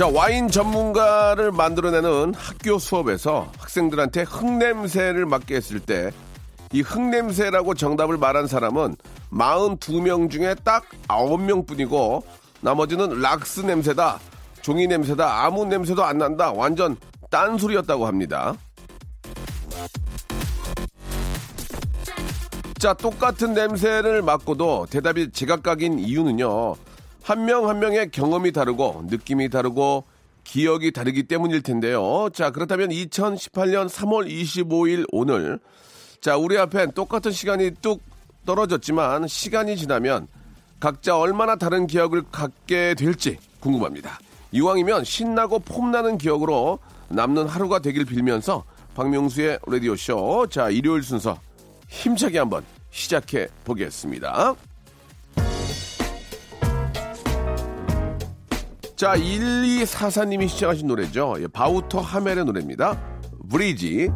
자 와인 전문가를 만들어내는 학교 수업에서 학생들한테 흙냄새를 맡게 했을 때 이 흙냄새라고 정답을 말한 사람은 42명 중에 딱 9명 뿐이고 나머지는 락스 냄새다 종이 냄새다 아무 냄새도 안 난다 완전 딴소리였다고 합니다. 자 똑같은 냄새를 맡고도 대답이 제각각인 이유는요 한명한 명의 경험이 다르고 느낌이 다르고 기억이 다르기 때문일 텐데요 자 그렇다면 2018년 3월 25일 오늘 자 우리 앞엔 똑같은 시간이 뚝 떨어졌지만 시간이 지나면 각자 얼마나 다른 기억을 갖게 될지 궁금합니다. 이왕이면 신나고 폼나는 기억으로 남는 하루가 되길 빌면서 박명수의 라디오쇼 자 일요일 순서 힘차게 한번 시작해 보겠습니다. 자 1244님이 시청하신 노래죠. 예, 바우터 하멜의 노래입니다. 브리지.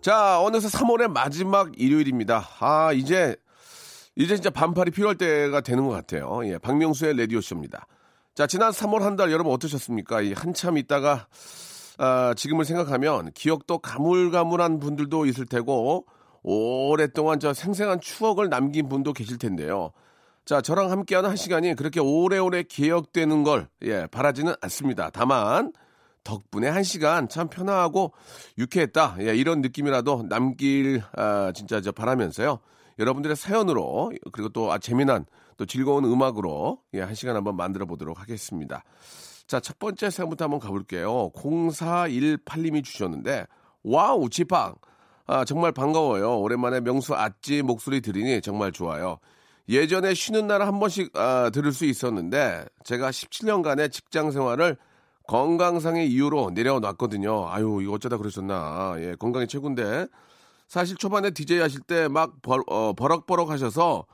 자, 어느새 3월의 마지막 일요일입니다. 아, 이제, 이제 진짜 반팔이 필요할 때가 되는 것 같아요. 예, 박명수의 라디오쇼입니다. 자, 지난 3월 한 달 여러분 어떠셨습니까? 이 한참 있다가, 아, 지금을 생각하면 기억도 가물가물한 분들도 있을 테고, 오랫동안 저 생생한 추억을 남긴 분도 계실 텐데요. 자, 저랑 함께하는 한 시간이 그렇게 오래오래 기억되는 걸, 예, 바라지는 않습니다. 다만, 덕분에 한 시간 참 편하고 유쾌했다. 예, 이런 느낌이라도 남길 아, 진짜 저 바라면서요. 여러분들의 사연으로 그리고 또 아, 재미난 또 즐거운 음악으로 예, 한 시간 한번 만들어 보도록 하겠습니다. 자, 첫 번째 사연부터 한번 가볼게요. 0418님이 주셨는데 와우 G-Park 아, 정말 반가워요. 오랜만에 명수 아찌 목소리 들으니 정말 좋아요. 예전에 쉬는 날 한 번씩 아, 들을 수 있었는데 제가 17년간의 직장 생활을 건강상의 이유로 내려놨거든요. 아유, 이거 어쩌다 그러셨나. 예, 건강이 최고인데. 사실 초반에 DJ 하실 때 막 어, 버럭버럭 하셔서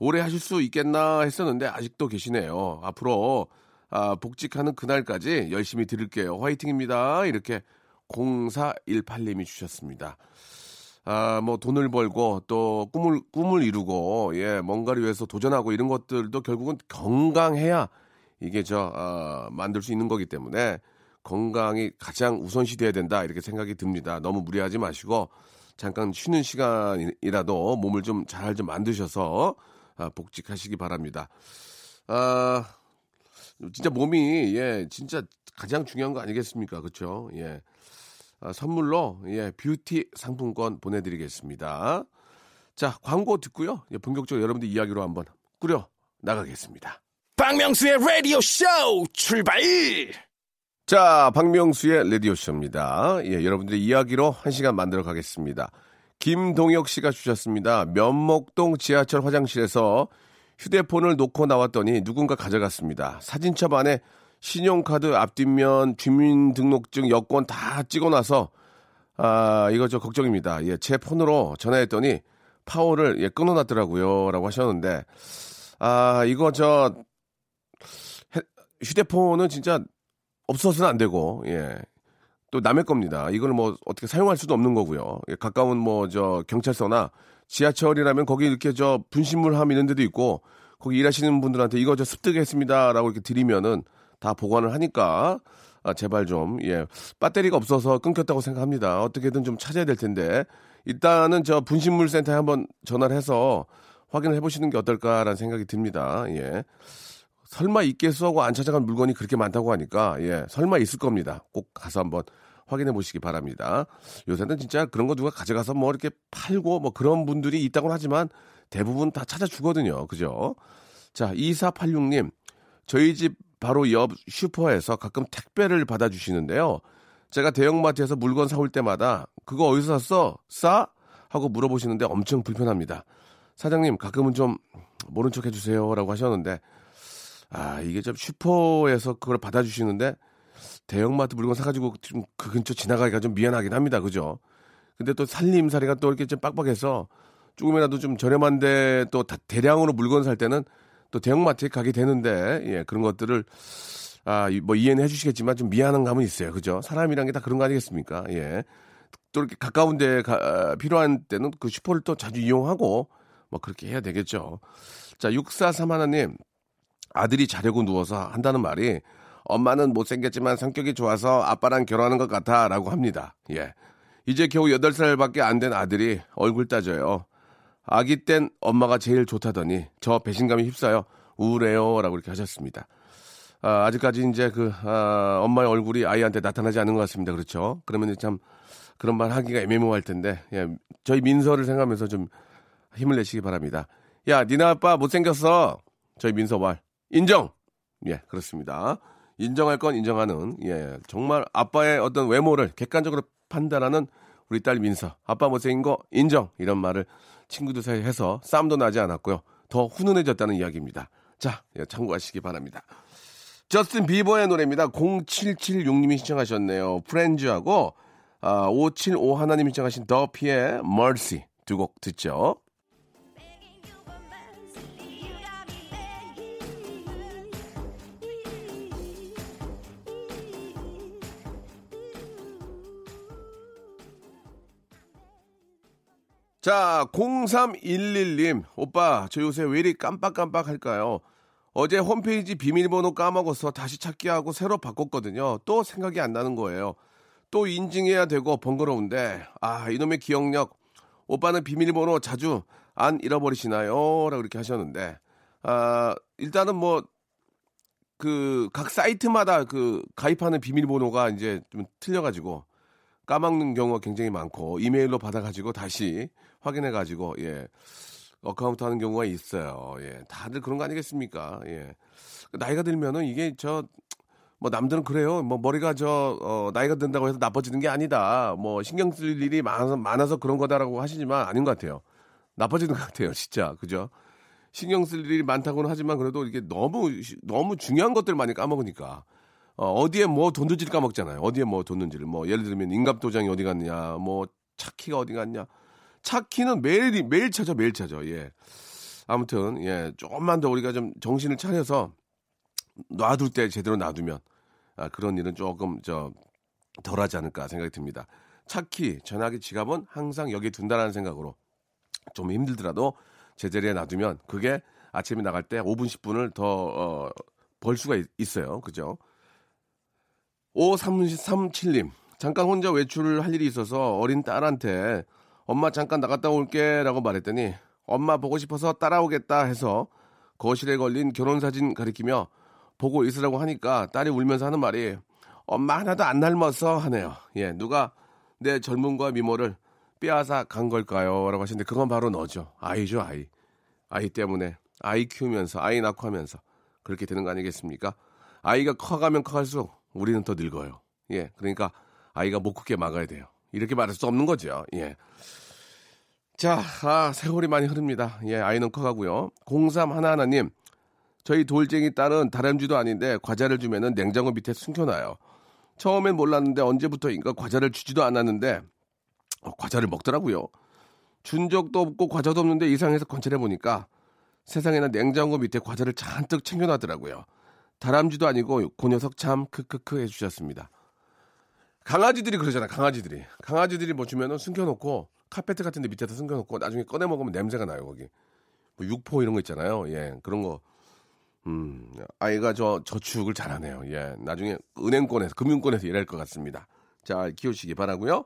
오래 하실 수 있겠나 했었는데 아직도 계시네요. 앞으로 아, 복직하는 그날까지 열심히 들을게요. 화이팅입니다. 이렇게 0418님이 주셨습니다. 아, 뭐 돈을 벌고 또 꿈을 꿈을 이루고 예, 뭔가를 위해서 도전하고 이런 것들도 결국은 건강해야 이게 저 어, 만들 수 있는 거기 때문에 건강이 가장 우선시 돼야 된다 이렇게 생각이 듭니다. 너무 무리하지 마시고 잠깐 쉬는 시간이라도 몸을 좀 잘좀 만드셔서 아, 복직하시기 바랍니다. 아, 진짜 몸이 예 진짜 가장 중요한 거 아니겠습니까? 그렇죠? 예. 아, 선물로 예 뷰티 상품권 보내 드리겠습니다. 자 광고 듣고요. 예, 본격적으로 여러분들 이야기로 한번 꾸려 나가겠습니다. 박명수의 Radio Show 출발. 자, 박명수의 라디오쇼입니다. 예, 여러분들의 이야기로 한 시간 만들어 가겠습니다. 김동혁 씨가 주셨습니다. 면목동 지하철 화장실에서 휴대폰을 놓고 나왔더니 누군가 가져갔습니다. 사진첩 안에 신용카드 앞뒷면 주민등록증 여권 다 찍어놔서 아 이거 저 걱정입니다. 예, 제 폰으로 전화했더니 파워를 예, 끊어놨더라고요. 라고 하셨는데 아 이거 저 헤- 휴대폰은 진짜 없어서는 안 되고, 예. 또 남의 겁니다. 이걸 뭐 어떻게 사용할 수도 없는 거고요. 예, 가까운 뭐 저 경찰서나 지하철이라면 거기 이렇게 저 분신물함 이런 데도 있고 거기 일하시는 분들한테 이거 저 습득했습니다라고 이렇게 드리면은 다 보관을 하니까 아, 제발 좀 예. 배터리가 없어서 끊겼다고 생각합니다. 어떻게든 좀 찾아야 될 텐데 일단은 저 분신물 센터에 한번 전화를 해서 확인을 해보시는 게 어떨까라는 생각이 듭니다. 예. 설마 있겠어 하고 안 찾아간 물건이 그렇게 많다고 하니까 예 설마 있을 겁니다. 꼭 가서 한번 확인해 보시기 바랍니다. 요새는 진짜 그런 거 누가 가져가서 뭐 이렇게 팔고 뭐 그런 분들이 있다고는 하지만 대부분 다 찾아주거든요. 그죠? 자, 2486님. 저희 집 바로 옆 슈퍼에서 가끔 택배를 받아주시는데요. 제가 대형마트에서 물건 사올 때마다 그거 어디서 샀어? 싸? 하고 물어보시는데 엄청 불편합니다. 사장님 가끔은 좀 모른 척 해주세요 라고 하셨는데 아 이게 좀 슈퍼에서 그걸 받아주시는데 대형마트 물건 사가지고 좀 그 근처 지나가기가 좀 미안하긴 합니다. 그죠? 근데 또 살림살이가 또 이렇게 좀 빡빡해서 조금이라도 좀 저렴한데 또 다- 대량으로 물건 살 때는 또 대형마트에 가게 되는데 예 그런 것들을 아 뭐 이해는 해주시겠지만 좀 미안한 감은 있어요. 그죠? 사람이란 게 다 그런 거 아니겠습니까? 예. 또 이렇게 가까운 데 가, 아, 필요한 때는 그 슈퍼를 또 자주 이용하고 뭐 그렇게 해야 되겠죠. 자, 6431 하나님 아들이 자려고 누워서 한다는 말이 엄마는 못생겼지만 성격이 좋아서 아빠랑 결혼하는 것 같아 라고 합니다. 예. 이제 겨우 8살밖에 안 된 아들이 얼굴 따져요. 아기 땐 엄마가 제일 좋다더니 저 배신감이 휩싸여 우울해요 라고 이렇게 하셨습니다. 아, 아직까지 이제 그, 아, 엄마의 얼굴이 아이한테 나타나지 않은 것 같습니다. 그렇죠. 그러면 참 그런 말 하기가 애매모호할 텐데, 예, 저희 민서를 생각하면서 좀 힘을 내시기 바랍니다. 야, 니네 아빠 못생겼어. 저희 민서 말. 인정! 예, 그렇습니다. 인정할 건 인정하는, 예, 정말 아빠의 어떤 외모를 객관적으로 판단하는 우리 딸 민서. 아빠 못생긴 거 인정! 이런 말을 친구들 사이에 해서 싸움도 나지 않았고요. 더 훈훈해졌다는 이야기입니다. 자, 예, 참고하시기 바랍니다. 저스틴 비버의 노래입니다. 0776님이 신청하셨네요. 프렌즈하고 아, 575 하나님이 신청하신 더피의 Mercy 두 곡 듣죠. 자, 0311님. 오빠, 저 요새 왜 이리 깜빡깜빡 할까요? 어제 홈페이지 비밀번호 까먹어서 다시 찾기 하고 새로 바꿨거든요. 또 생각이 안 나는 거예요. 또 인증해야 되고 번거로운데, 아, 이놈의 기억력. 오빠는 비밀번호 자주 안 잃어버리시나요? 라고 이렇게 하셨는데, 아, 일단은 뭐, 그, 각 사이트마다 그 가입하는 비밀번호가 이제 좀 틀려가지고, 까먹는 경우가 굉장히 많고 이메일로 받아가지고 다시 확인해 가지고 예 account 하는 경우가 있어요. 예 다들 그런 거 아니겠습니까? 예 나이가 들면은 이게 저 뭐 남들은 그래요. 뭐 머리가 저 어, 나이가 든다고 해서 나빠지는 게 아니다. 뭐 신경 쓸 일이 많아서 많아서 그런 거다라고 하시지만 아닌 것 같아요. 나빠지는 것 같아요. 진짜 그죠? 신경 쓸 일이 많다고는 하지만 그래도 이게 너무 너무 중요한 것들 많이 까먹으니까 어, 디에뭐 돈 넣지를 까먹잖아요. 어디에 뭐돈 넣는지를 뭐 예를 들면 인감도장이 어디 갔냐, 뭐 차키가 어디 갔냐. 차키는 매일 매일 찾아 매일 찾아. 예. 아무튼 예 조금만 더 우리가 좀 정신을 차려서 놔둘 때 제대로 놔두면 아, 그런 일은 조금 저 덜하지 않을까 생각이 듭니다. 차키, 전화기, 지갑은 항상 여기 둔다라는 생각으로 좀 힘들더라도 제자리에 놔두면 그게 아침에 나갈 때 5분 10분을 더 어, 벌 수가 있, 있어요. 그죠? 5337님, 잠깐 혼자 외출을 할 일이 있어서 어린 딸한테 엄마 잠깐 나갔다 올게 라고 말했더니 엄마 보고 싶어서 따라오겠다 해서 거실에 걸린 결혼사진 가리키며 보고 있으라고 하니까 딸이 울면서 하는 말이 엄마 하나도 안 닮았어 하네요. 예, 누가 내 젊음과 미모를 빼앗아 간 걸까요? 라고 하시는데 그건 바로 너죠. 아이죠, 아이. 아이 때문에 아이 키우면서 아이 낳고 하면서 그렇게 되는 거 아니겠습니까? 아이가 커가면 커갈수록 우리는 더 늙어요. 예, 그러니까 아이가 못 크게 막아야 돼요. 이렇게 말할 수 없는 거죠. 예. 자, 아, 세월이 많이 흐릅니다. 예, 아이는 커가고요. 03 하나하나님, 저희 돌쟁이 딸은 다람쥐도 아닌데 과자를 주면은 냉장고 밑에 숨겨놔요. 처음엔 몰랐는데 언제부터인가 과자를 주지도 않았는데 어, 과자를 먹더라고요. 준 적도 없고 과자도 없는데 이상해서 관찰해 보니까 세상에나 냉장고 밑에 과자를 잔뜩 챙겨놨더라고요. 다람쥐도 아니고 그 녀석 참 크크크 해주셨습니다. 강아지들이 그러잖아. 강아지들이 강아지들이 뭐 주면은 숨겨놓고 카페트 같은 데 밑에다 숨겨놓고 나중에 꺼내 먹으면 냄새가 나요 거기. 뭐 육포 이런 거 있잖아요. 예 그런 거. 음 아이가 저 저축을 잘하네요. 예 나중에 은행권에서 금융권에서 일할 것 같습니다. 잘 키우시기 바라고요.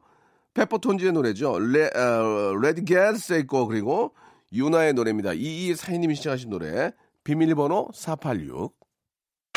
페퍼톤즈의 노래죠. 레, 어, Ready, Get Set, Go 그리고 윤하의 노래입니다. 이이 사인님이 신청하신 노래 비밀번호 486.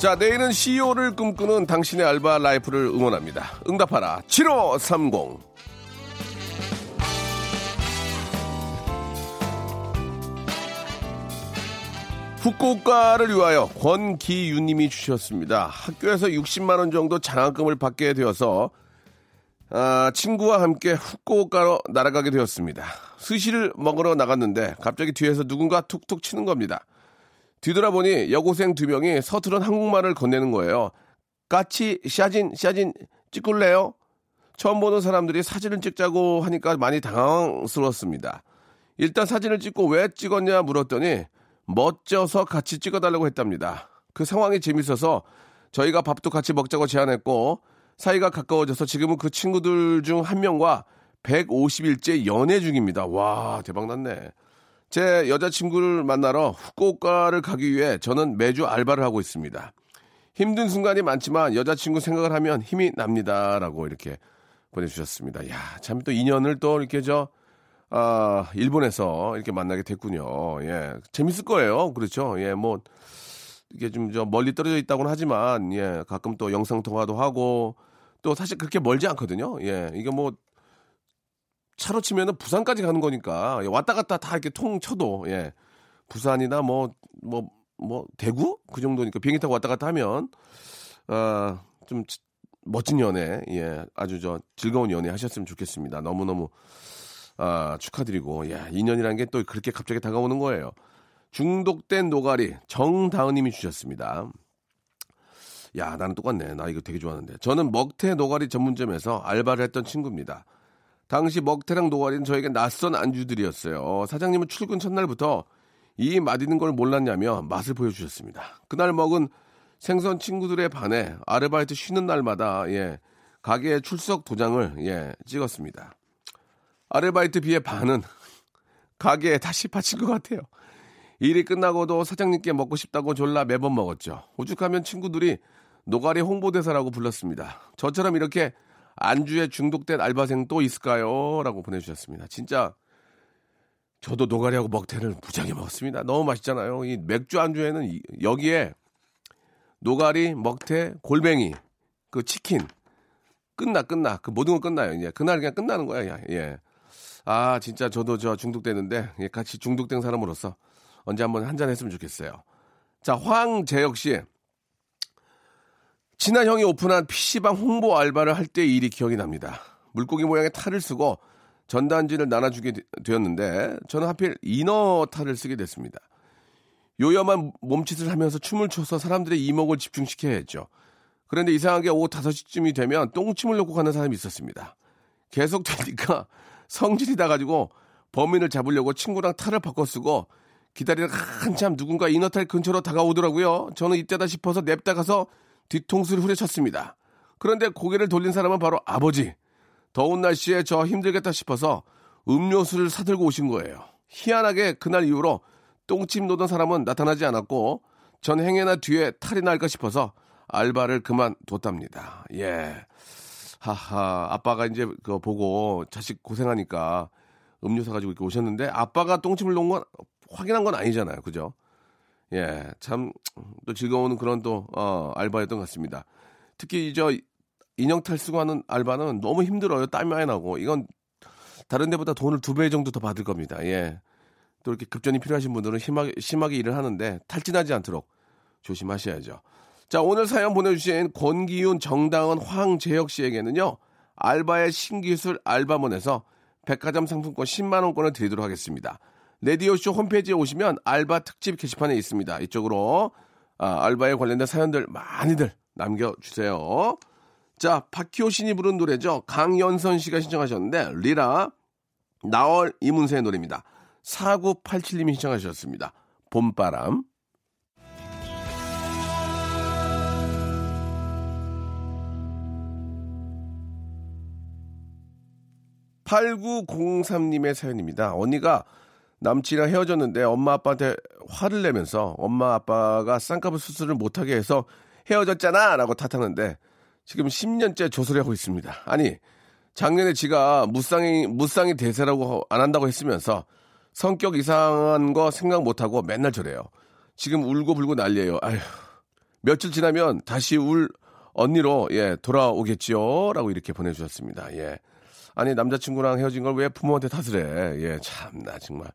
자, 내일은 CEO를 꿈꾸는 당신의 알바 라이프를 응원합니다. 응답하라. 7530. 후쿠오카를 위하여 권기윤 님이 주셨습니다. 학교에서 60만 원 정도 장학금을 받게 되어서 아, 친구와 함께 후쿠오카로 날아가게 되었습니다. 스시를 먹으러 나갔는데 갑자기 뒤에서 누군가 툭툭 치는 겁니다. 뒤돌아보니 여고생 두 명이 서투른 한국말을 건네는 거예요. 까치 샤진 샤진 찍을래요? 처음 보는 사람들이 사진을 찍자고 하니까 많이 당황스러웠습니다. 일단 사진을 찍고 왜 찍었냐 물었더니 멋져서 같이 찍어달라고 했답니다. 그 상황이 재밌어서 저희가 밥도 같이 먹자고 제안했고 사이가 가까워져서 지금은 그 친구들 중 한 명과 150일째 연애 중입니다. 와 대박 났네. 제 여자친구를 만나러 후쿠오카를 가기 위해 저는 매주 알바를 하고 있습니다. 힘든 순간이 많지만 여자친구 생각을 하면 힘이 납니다 라고 이렇게 보내주셨습니다. 야, 참 또 인연을 또 이렇게 저, 아, 일본에서 이렇게 만나게 됐군요. 예. 재밌을 거예요. 그렇죠. 예, 뭐, 이게 좀 저 멀리 떨어져 있다고는 하지만, 예, 가끔 또 영상통화도 하고, 또 사실 그렇게 멀지 않거든요. 예, 이게 뭐, 차로 치면은 부산까지 가는 거니까, 예, 왔다 갔다 다 이렇게 통 쳐도, 예, 부산이나 뭐, 뭐, 뭐, 대구? 그 정도니까 비행기 타고 왔다 갔다 하면, 아, 좀 멋진 연애, 예, 아주 저 즐거운 연애 하셨으면 좋겠습니다. 너무 너무, 아, 축하드리고, 야, 인연이라는 게 또 그렇게 갑자기 다가오는 거예요. 중독된 노가리, 정다은님이 주셨습니다. 야, 나는 똑같네. 나 이거 되게 좋아하는데. 저는 먹태 노가리 전문점에서 알바를 했던 친구입니다. 당시 먹태랑 노가리는 저에게 낯선 안주들이었어요. 사장님은 출근 첫날부터 이 맛있는 걸 몰랐냐며 맛을 보여주셨습니다. 그날 먹은 생선 친구들에 반해 아르바이트 쉬는 날마다 예 가게 출석 도장을 예 찍었습니다. 아르바이트 비의 반은 가게에 다시 바친 것 같아요. 일이 끝나고도 사장님께 먹고 싶다고 졸라 매번 먹었죠. 오죽하면 친구들이 노가리 홍보대사라고 불렀습니다. 저처럼 이렇게 안주에 중독된 알바생 또 있을까요? 라고 보내주셨습니다. 진짜 저도 노가리하고 먹태를 무지하게 먹었습니다. 너무 맛있잖아요. 이 맥주 안주에는 이- 여기에 노가리, 먹태, 골뱅이, 그 치킨 끝나 끝나 그 모든 건 끝나요. 이제 그날 그냥 끝나는 거야. 야, 예. 아 진짜 저도 저 중독되는데 예, 같이 중독된 사람으로서 언제 한번 한잔 했으면 좋겠어요. 자 황재혁 씨 친한 형이 오픈한 PC방 홍보 알바를 할 때 일이 기억이 납니다. 물고기 모양의 탈을 쓰고 전단지를 나눠주게 되- 되었는데 저는 하필 이너 탈을 쓰게 됐습니다. 요염한 몸짓을 하면서 춤을 춰서 사람들의 이목을 집중시켜야 했죠. 그런데 이상하게 오후 5시쯤이 되면 똥침을 놓고 가는 사람이 있었습니다. 계속 되니까 성질이 나가지고 범인을 잡으려고 친구랑 탈을 바꿔 쓰고 기다리다가 한참 누군가 이너탈 근처로 다가오더라고요. 저는 이때다 싶어서 냅다 가서 뒤통수를 후려쳤습니다. 그런데 고개를 돌린 사람은 바로 아버지. 더운 날씨에 저 힘들겠다 싶어서 음료수를 사들고 오신 거예요. 희한하게 그날 이후로 똥침 놓던 사람은 나타나지 않았고 전 행여나 뒤에 탈이 날까 싶어서 알바를 그만뒀답니다. 예. 하하, 아빠가 이제 그거 보고 자식 고생하니까 음료 사가지고 이렇게 오셨는데 아빠가 똥침을 놓은 건 확인한 건 아니잖아요. 그죠? 예. 참 또 즐거운 그런 또, 어, 알바였던 것 같습니다. 특히 저 인형탈 쓰고 하는 알바는 너무 힘들어요. 땀이 많이 나고. 이건 다른 데보다 돈을 두 배 정도 더 받을 겁니다. 예. 또 이렇게 급전이 필요하신 분들은 심하게, 심하게 일을 하는데 탈진하지 않도록 조심하셔야죠. 자, 오늘 사연 보내주신 권기윤, 정다은, 황재혁 씨에게는요, 알바의 신기술 알바몬에서 백화점 상품권 10만원권을 드리도록 하겠습니다. 레디오쇼 홈페이지에 오시면 알바 특집 게시판에 있습니다. 이쪽으로 아, 알바에 관련된 사연들 많이들 남겨주세요. 자, 박효신이 부른 노래죠. 강연선 씨가 신청하셨는데, 리라, 나얼, 이문세의 노래입니다. 4987님이 신청하셨습니다. 봄바람. 8903님의 사연입니다. 언니가 남친이랑 헤어졌는데 엄마 아빠한테 화를 내면서 엄마 아빠가 쌍꺼풀 수술을 못하게 해서 헤어졌잖아! 라고 탓하는데 지금 10년째 조소리하고 있습니다. 아니, 작년에 지가 무쌍이, 무쌍이 대세라고 안 한다고 했으면서 성격 이상한 거 생각 못하고 맨날 저래요. 지금 울고 불고 난리예요. 아휴. 며칠 지나면 다시 울 언니로 예 돌아오겠지요 라고 이렇게 보내주셨습니다 예 아니 남자친구랑 헤어진 걸 왜 부모한테 탓을 해 예 참나 정말.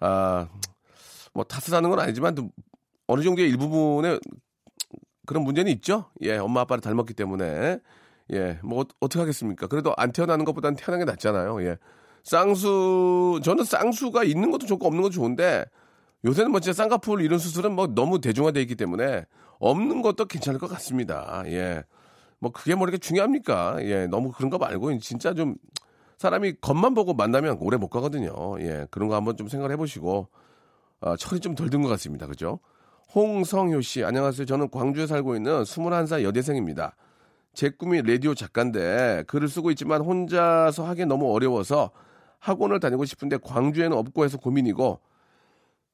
아 뭐 탓을 하는 건 아니지만 또 어느 정도의 일부분에 그런 문제는 있죠? 예 엄마 아빠를 닮았기 때문에. 예 뭐 어떻게 하겠습니까? 그래도 안 태어나는 것보다는 태어난 게 낫잖아요. 예. 쌍수 저는 쌍수가 있는 것도 좋고 없는 것도 좋은데 요새는 뭐 진짜 쌍꺼풀 이런 수술은 뭐 너무 대중화돼 있기 때문에 없는 것도 괜찮을 것 같습니다. 예. 뭐 그게 뭐 이렇게 중요합니까? 예. 너무 그런 거 말고 진짜 좀 사람이 겉만 보고 만나면 오래 못 가거든요. 예. 그런 거 한번 좀 생각을 해보시고 어, 철이 좀 덜 든 것 같습니다. 그죠? 홍성효 씨, 안녕하세요. 저는 광주에 살고 있는 21살 여대생입니다. 제 꿈이 라디오 작가인데 글을 쓰고 있지만 혼자서 하기 너무 어려워서 학원을 다니고 싶은데 광주에는 없고 해서 고민이고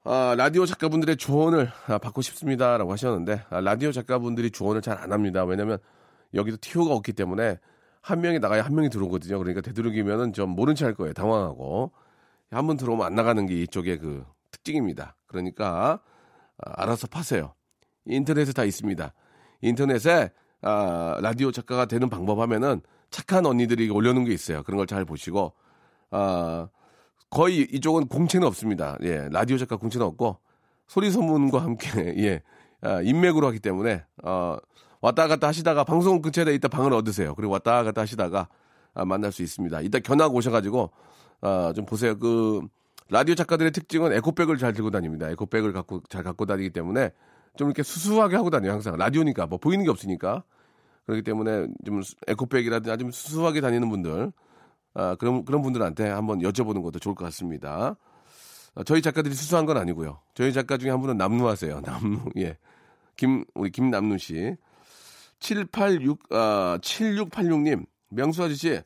아, 라디오 작가분들의 조언을 아, 받고 싶습니다라고 하셨는데 아, 라디오 작가분들이 조언을 잘 안 합니다. 왜냐하면 여기도 티오가 없기 때문에 한 명이 나가야 한 명이 들어오거든요. 그러니까 되도록이면은 좀 모른 체 할 거예요. 당황하고 한 번 들어오면 안 나가는 게 이쪽의 그 특징입니다. 그러니까 아, 알아서 파세요. 인터넷에 다 있습니다. 인터넷에 아, 라디오 작가가 되는 방법 하면은 착한 언니들이 올려놓은 게 있어요. 그런 걸 잘 보시고 아. 거의 이쪽은 공채는 없습니다. 예, 라디오 작가 공채는 없고 소리 소문과 함께 예, 아, 인맥으로 하기 때문에 어, 왔다 갔다 하시다가 방송 근처에 있다 방을 얻으세요. 그리고 왔다 갔다 하시다가 아, 만날 수 있습니다. 이따 견학 오셔가지고 아, 좀 보세요. 그 라디오 작가들의 특징은 에코백을 잘 들고 다닙니다. 에코백을 갖고 잘 갖고 다니기 때문에 좀 이렇게 수수하게 하고 다녀요. 항상 라디오니까 뭐 보이는 게 없으니까 그렇기 때문에 좀 에코백이라든지 아주 수수하게 다니는 분들 아, 그런, 그런 분들한테 한번 여쭤보는 것도 좋을 것 같습니다. 아, 저희 작가들이 수수한 건 아니고요. 저희 작가 중에 한 분은 남루하세요. 남루, 예. 김, 우리 김남루 씨. 786, 아, 7686님, 명수 아저씨,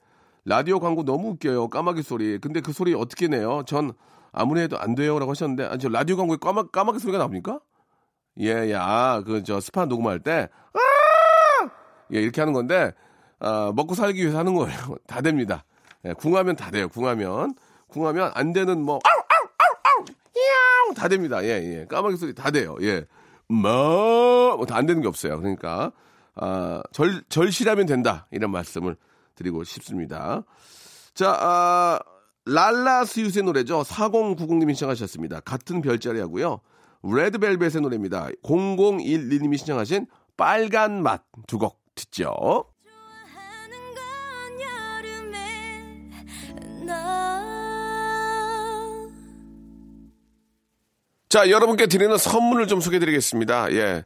라디오 광고 너무 웃겨요. 까마귀 소리. 근데 그 소리 어떻게 내요? 전 아무리 해도 안 돼요. 라고 하셨는데, 아, 저 라디오 광고에 까마, 까마귀 소리가 나옵니까? 예, 예. 아, 그, 저, 스팟 녹음할 때, 아! 예, 이렇게 하는 건데, 아, 먹고 살기 위해서 하는 거예요. 다 됩니다. 예, 궁하면 다 돼요. 궁하면. 궁하면 안 되는 뭐, 아우, 아우, 아우, 아우, 야우, 다 됩니다. 예, 예. 까마귀 소리 다 돼요. 예. 뭐, 뭐 다 안 되는 게 없어요. 그러니까, 아, 절, 절실하면 된다. 이런 말씀을 드리고 싶습니다. 자, 아, 랄라 스윗의 노래죠. 4090님이 신청하셨습니다. 같은 별자리 하고요. 레드벨벳의 노래입니다. 0011님이 신청하신 빨간 맛 두 곡 듣죠. 자, 여러분께 드리는 선물을 좀 소개해 드리겠습니다. 예.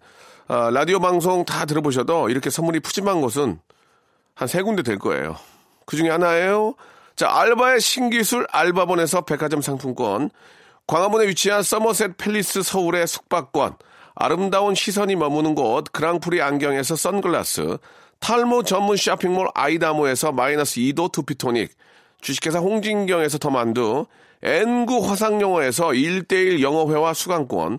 아, 라디오 방송 다 들어보셔도 이렇게 선물이 푸짐한 곳은 한 세 군데 될 거예요. 그 중에 하나예요. 자, 알바의 신기술 알바본에서 백화점 상품권, 광화문에 위치한 서머셋 팰리스 서울의 숙박권, 아름다운 시선이 머무는 곳 그랑프리 안경에서 선글라스, 탈모 전문 쇼핑몰 아이다모에서 마이너스 2도 두피토닉, 주식회사 홍진경에서 더만두, N구 화상영어에서 1대1 영어회화 수강권,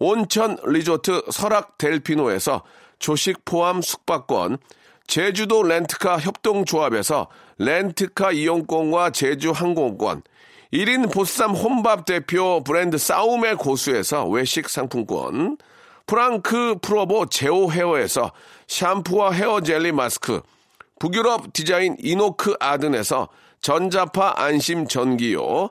온천 리조트 설악 델피노에서 조식 포함 숙박권, 제주도 렌트카 협동조합에서 렌트카 이용권과 제주 항공권, 1인 보쌈 혼밥 대표 브랜드 싸움의 고수에서 외식 상품권, 프랑크 프로보 제오 헤어에서 샴푸와 헤어 젤리 마스크, 북유럽 디자인 이노크 아든에서 전자파 안심 전기요,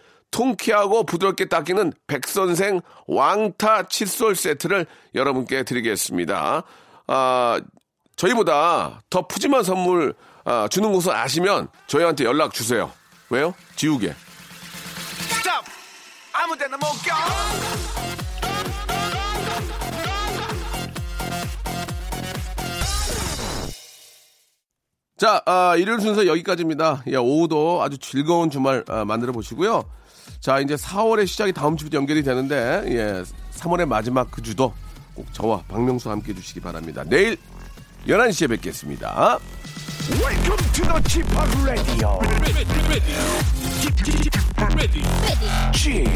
통키하고 부드럽게 닦이는 백선생 왕타 칫솔 세트를 여러분께 드리겠습니다. 아, 저희보다 더 푸짐한 선물 아, 주는 곳을 아시면 저희한테 연락 주세요. 왜요? 지우개. Stop! 아무 데나 못 가! 자, 아, 일요일 순서 여기까지입니다. 예, 오후도 아주 즐거운 주말 아, 만들어 보시고요. 자, 이제 4월의 시작이 다음 주부터 연결이 되는데, 예, 3월의 마지막 그 주도 꼭 저와 박명수와 함께 해주시기 바랍니다. 내일 11시에 뵙겠습니다. Welcome to the Chip Radio. Chip,